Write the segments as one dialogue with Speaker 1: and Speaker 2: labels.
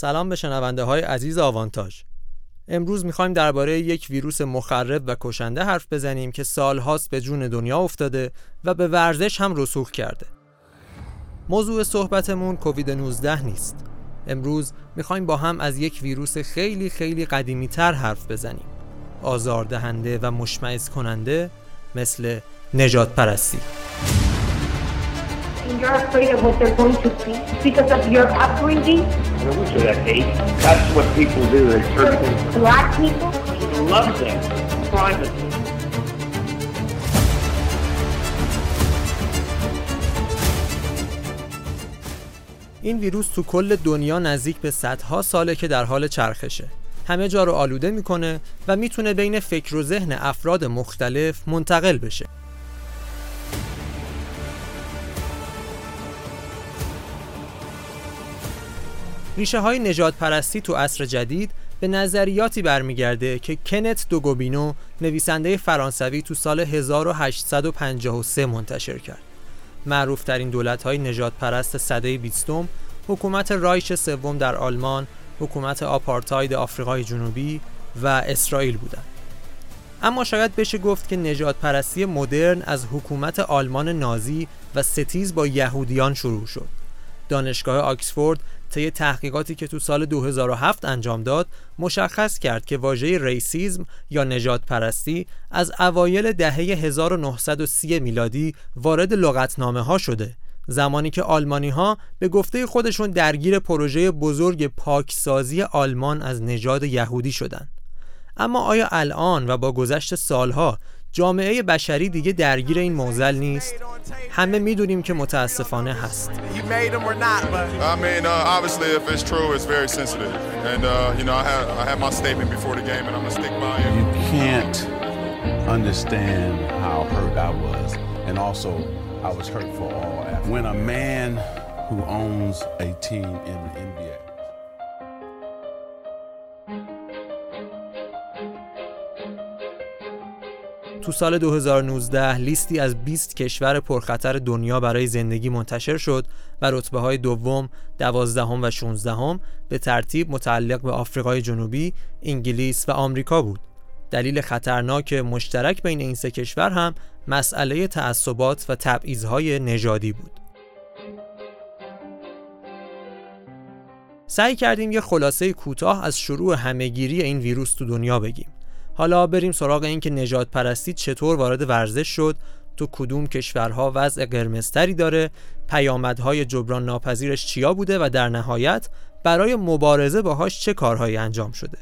Speaker 1: سلام به شنونده های عزیز آوانتاژ. امروز می‌خوایم درباره یک ویروس مخرب و کشنده حرف بزنیم که سالهاست به جون دنیا افتاده و به ورزش هم رسوخ کرده. موضوع صحبتمون کووید 19 نیست. امروز می‌خوایم با هم از یک ویروس خیلی خیلی قدیمی تر حرف بزنیم. آزاردهنده و مشمعز کننده مثل نجات پرستی
Speaker 2: and you're afraid of what they're going to see because of your upbringing.
Speaker 3: that hate. That's what people do. They turn
Speaker 2: Black people.
Speaker 3: People love them. Private.
Speaker 1: این ویروس تو کل دنیا نزدیک به صدها ساله که در حال چرخشه همه جا رو آلوده می‌کنه و می‌تونه بین فکر و ذهن افراد مختلف منتقل بشه ریشه های نجات پرستی تو عصر جدید به نظریاتی برمیگرده که کنت دوگوبینو نویسنده فرانسوی تو سال 1853 منتشر کرد. معروف ترین دولت های نجات پرست صده بیستم حکومت رایش سوم در آلمان، حکومت آپارتاید آفریقای جنوبی و اسرائیل بودند. اما شاید بشه گفت که نجات پرستی مدرن از حکومت آلمان نازی و ستیز با یهودیان شروع شد. دانشگاه آکسفورد طی تحقیقاتی که تو سال 2007 انجام داد مشخص کرد که واژه ریسیزم یا نجات پرستی از اوایل دهه 1930 میلادی وارد لغتنامه ها شده. زمانی که آلمانی ها به گفته خودشون درگیر پروژه بزرگ پاکسازی آلمان از نژاد یهودی شدند. اما آیا الان و با گذشت سالها جامعه بشری دیگه درگیر این موزل نیست همه می‌دونیم که متاسفانه هست
Speaker 4: I mean, uh, obviously, if it's true, it's very sensitive. And, uh, you know, I had, I had my statement before the game, and I'm going to stick by it.
Speaker 5: You can't understand how hurt I was. And also, I was hurt for all. When a man who owns a team in the NBA
Speaker 1: تو سال 2019 لیستی از 20 کشور پرخطر دنیا برای زندگی منتشر شد و رتبه های دوم، دوازدهم و 16 به ترتیب متعلق به آفریقای جنوبی، انگلیس و آمریکا بود. دلیل خطرناک مشترک بین این سه کشور هم مسئله تعصبات و تبعیضهای نژادی بود. سعی کردیم یه خلاصه کوتاه از شروع همهگیری این ویروس تو دنیا بگیم. حالا بریم سراغ این که نجات پرستی چطور وارد ورزش شد تو کدوم کشورها وضع قرمزتری داره پیامدهای جبران ناپذیرش چیا بوده و در نهایت برای مبارزه باهاش چه کارهایی انجام شده.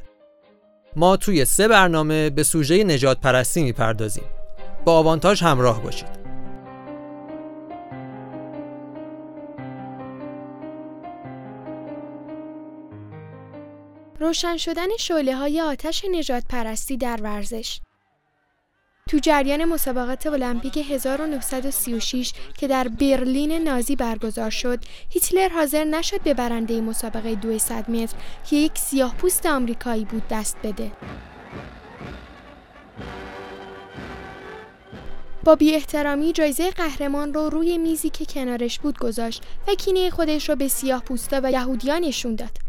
Speaker 1: ما توی سه برنامه به سوژه نجات پرستی می‌پردازیم. با آوانتاژ همراه باشید.
Speaker 6: روشن شدن شعله های آتش نجات پرستی در ورزش تو جریان مسابقات المپیک 1936 که در برلین نازی برگزار شد، هیتلر حاضر نشد به برنده مسابقه 200 متر که یک سیاه پوست آمریکایی بود دست بده. با بی احترامی جایزه قهرمان رو روی میزی که کنارش بود گذاشت و کینه خودش رو به سیاه پوستا و یهودیان نشون داد.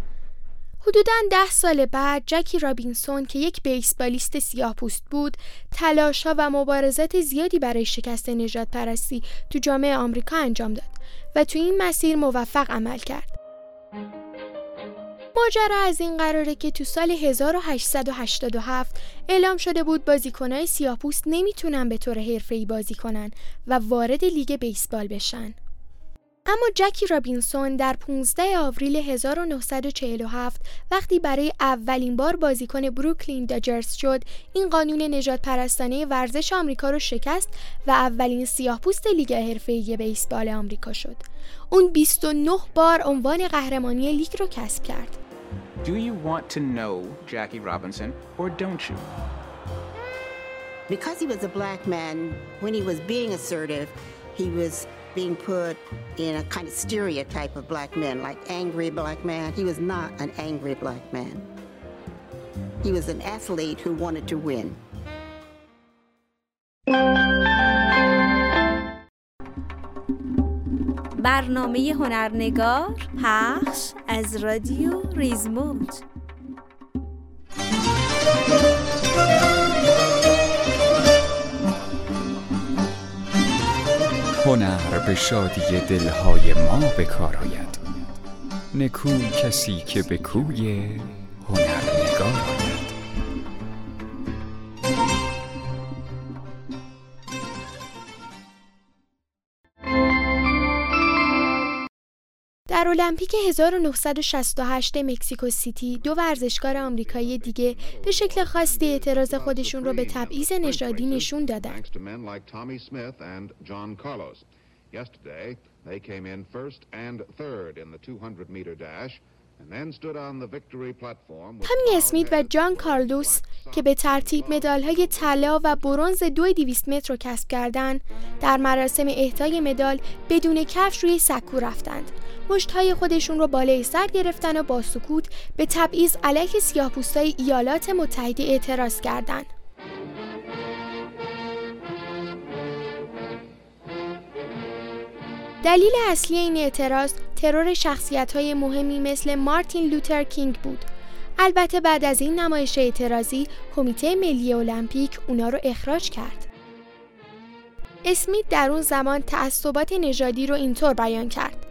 Speaker 6: حدوداً ده سال بعد جکی رابینسون که یک بیسبالیست سیاه پوست بود تلاشا و مبارزات زیادی برای شکست نجات پرستی تو جامعه آمریکا انجام داد و تو این مسیر موفق عمل کرد. ماجرا از این قراره که تو سال 1887 اعلام شده بود بازیکنهای سیاهپوست نمی‌تونن به طور حرفه‌ای بازی کنن و وارد لیگ بیسبال بشن. اما جکی رابینسون در 15 آوریل 1947 وقتی برای اولین بار بازیکن بروکلین داجرز شد این قانون نژادپرستانه ورزش آمریکا رو شکست و اولین سیاهپوست لیگ حرفه‌ای بیسبال آمریکا شد اون 29 بار عنوان قهرمانی لیگ رو کسب کرد
Speaker 7: Do you want to know Jackie Robinson or don't you?
Speaker 8: Because he was a black man, when he was being assertive, he was being put in a kind of stereotype of black men, like angry black man. He was not an angry black man. He was an athlete who wanted to win.
Speaker 9: برنامه هنرنگار پخش از رادیو ریزموند
Speaker 10: هنر به شادی دلهای ما بکار آید. نکو کسی که به کوی
Speaker 6: در المپیک 1968 مکزیکو سیتی دو ورزشکار آمریکایی دیگه به شکل خاصی اعتراض خودشون رو به تبعیض نژادی نشون دادن. تامی اسمیت و جان کارلوس که به ترتیب مدالهای طلا و برنز دو دیویست متر رو کسب کردند در مراسم اهدای مدال بدون کفش روی سکو رفتند. مشتهای خودشون رو بالای سر گرفتن و با سکوت به تبعیض علیه سیاه‌پوستای ایالات متحده اعتراض کردند. دلیل اصلی این اعتراض ترور شخصیت های مهمی مثل مارتین لوتر کینگ بود. البته بعد از این نمایش اعتراضی کمیته ملی المپیک اونا رو اخراج کرد. اسمیت در اون زمان تعصبات نژادی رو اینطور بیان کرد.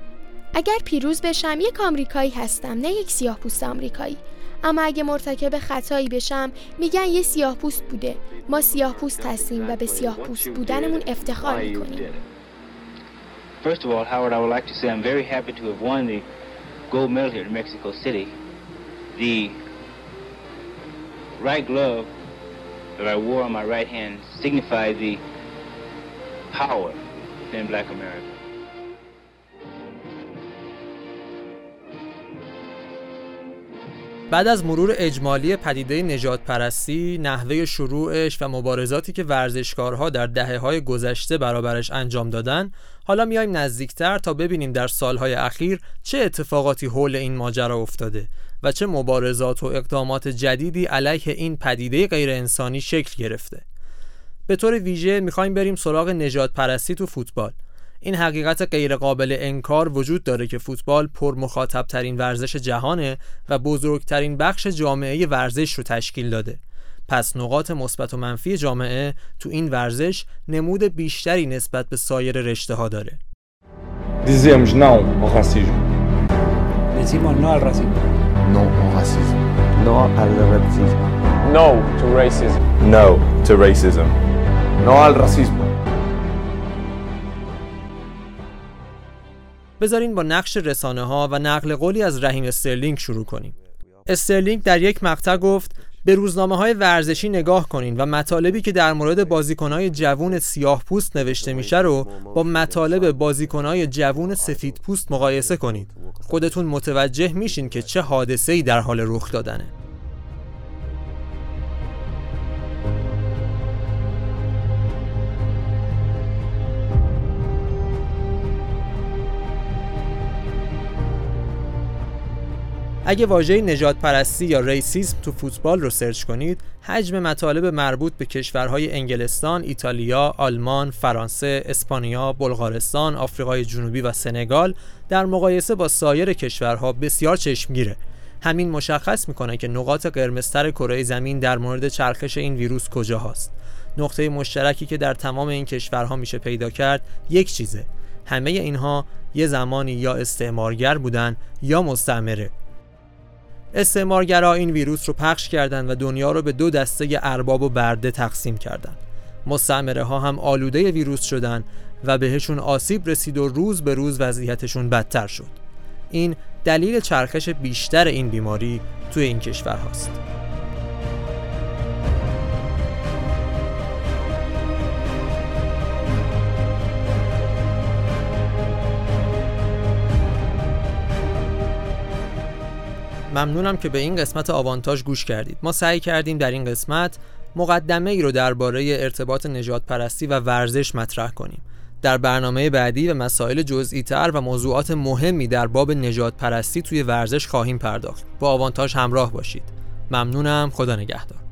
Speaker 6: اگر پیروز بشم یک آمریکایی هستم نه یک سیاه پوست آمریکایی. اما اگه مرتکب خطایی بشم میگن یه سیاه پوست بوده. ما سیاه پوست هستیم و به سیاه پوست بودنمون افتخار می‌کنیم.
Speaker 11: First of all, Howard, I would like to say I'm very happy to have won the gold medal here in Mexico City. The right glove that I wore on my right hand signified the power in black America.
Speaker 1: بعد از مرور اجمالی پدیده نجات پرستی، نحوه شروعش و مبارزاتی که ورزشکارها در دهه های گذشته برابرش انجام دادن، حالا میایم نزدیکتر تا ببینیم در سالهای اخیر چه اتفاقاتی حول این ماجرا افتاده و چه مبارزات و اقدامات جدیدی علیه این پدیده غیر انسانی شکل گرفته. به طور ویژه می‌خوایم بریم سراغ نجات پرستی تو فوتبال. این حقیقت غیرقابل انکار وجود داره که فوتبال پر مخاطب ترین ورزش جهانه و بزرگترین بخش جامعه ورزش رو تشکیل داده. پس نقاط مثبت و منفی جامعه تو این ورزش نمود بیشتری نسبت به سایر رشته ها داره.
Speaker 12: Dizemos não ao racismo.
Speaker 13: Decimos no al racismo.
Speaker 14: Non au racisme.
Speaker 15: No al racismo.
Speaker 12: No to racism.
Speaker 14: No to racism.
Speaker 12: No al racismo.
Speaker 1: بذارین با نقش رسانه ها و نقل قولی از رحیم استرلینگ شروع کنیم. استرلینگ در یک مقطع گفت به روزنامه های ورزشی نگاه کنین و مطالبی که در مورد بازیکنهای جوون سیاه پوست نوشته میشه رو با مطالب بازیکنهای جوون سفید پوست مقایسه کنید. خودتون متوجه میشین که چه حادثه ای در حال رخ دادنه. اگه واژه نجات پرستی یا ریسیزم تو فوتبال رو سرچ کنید حجم مطالب مربوط به کشورهای انگلستان، ایتالیا، آلمان، فرانسه، اسپانیا، بلغارستان، آفریقای جنوبی و سنگال در مقایسه با سایر کشورها بسیار چشمگیره. همین مشخص می‌کنه که نقاط قرمزتر کره زمین در مورد چرخش این ویروس کجا هست. نقطه مشترکی که در تمام این کشورها میشه پیدا کرد یک چیزه. همه اینها یه زمانی یا استعمارگر بودن یا مستعمره. استعمارگرا این ویروس رو پخش کردند و دنیا رو به دو دسته ارباب و برده تقسیم کردند. مستعمره ها هم آلوده ویروس شدن و بهشون آسیب رسید و روز به روز وضعیتشون بدتر شد. این دلیل چرخش بیشتر این بیماری توی این کشور هاست. ممنونم که به این قسمت آوانتاژ گوش کردید. ما سعی کردیم در این قسمت مقدمه ای رو درباره ارتباط نجات پرستی و ورزش مطرح کنیم. در برنامه بعدی و مسائل جزئی تر و موضوعات مهمی در باب نجات پرستی توی ورزش خواهیم پرداخت. با آوانتاژ همراه باشید. ممنونم. خدا نگهدار.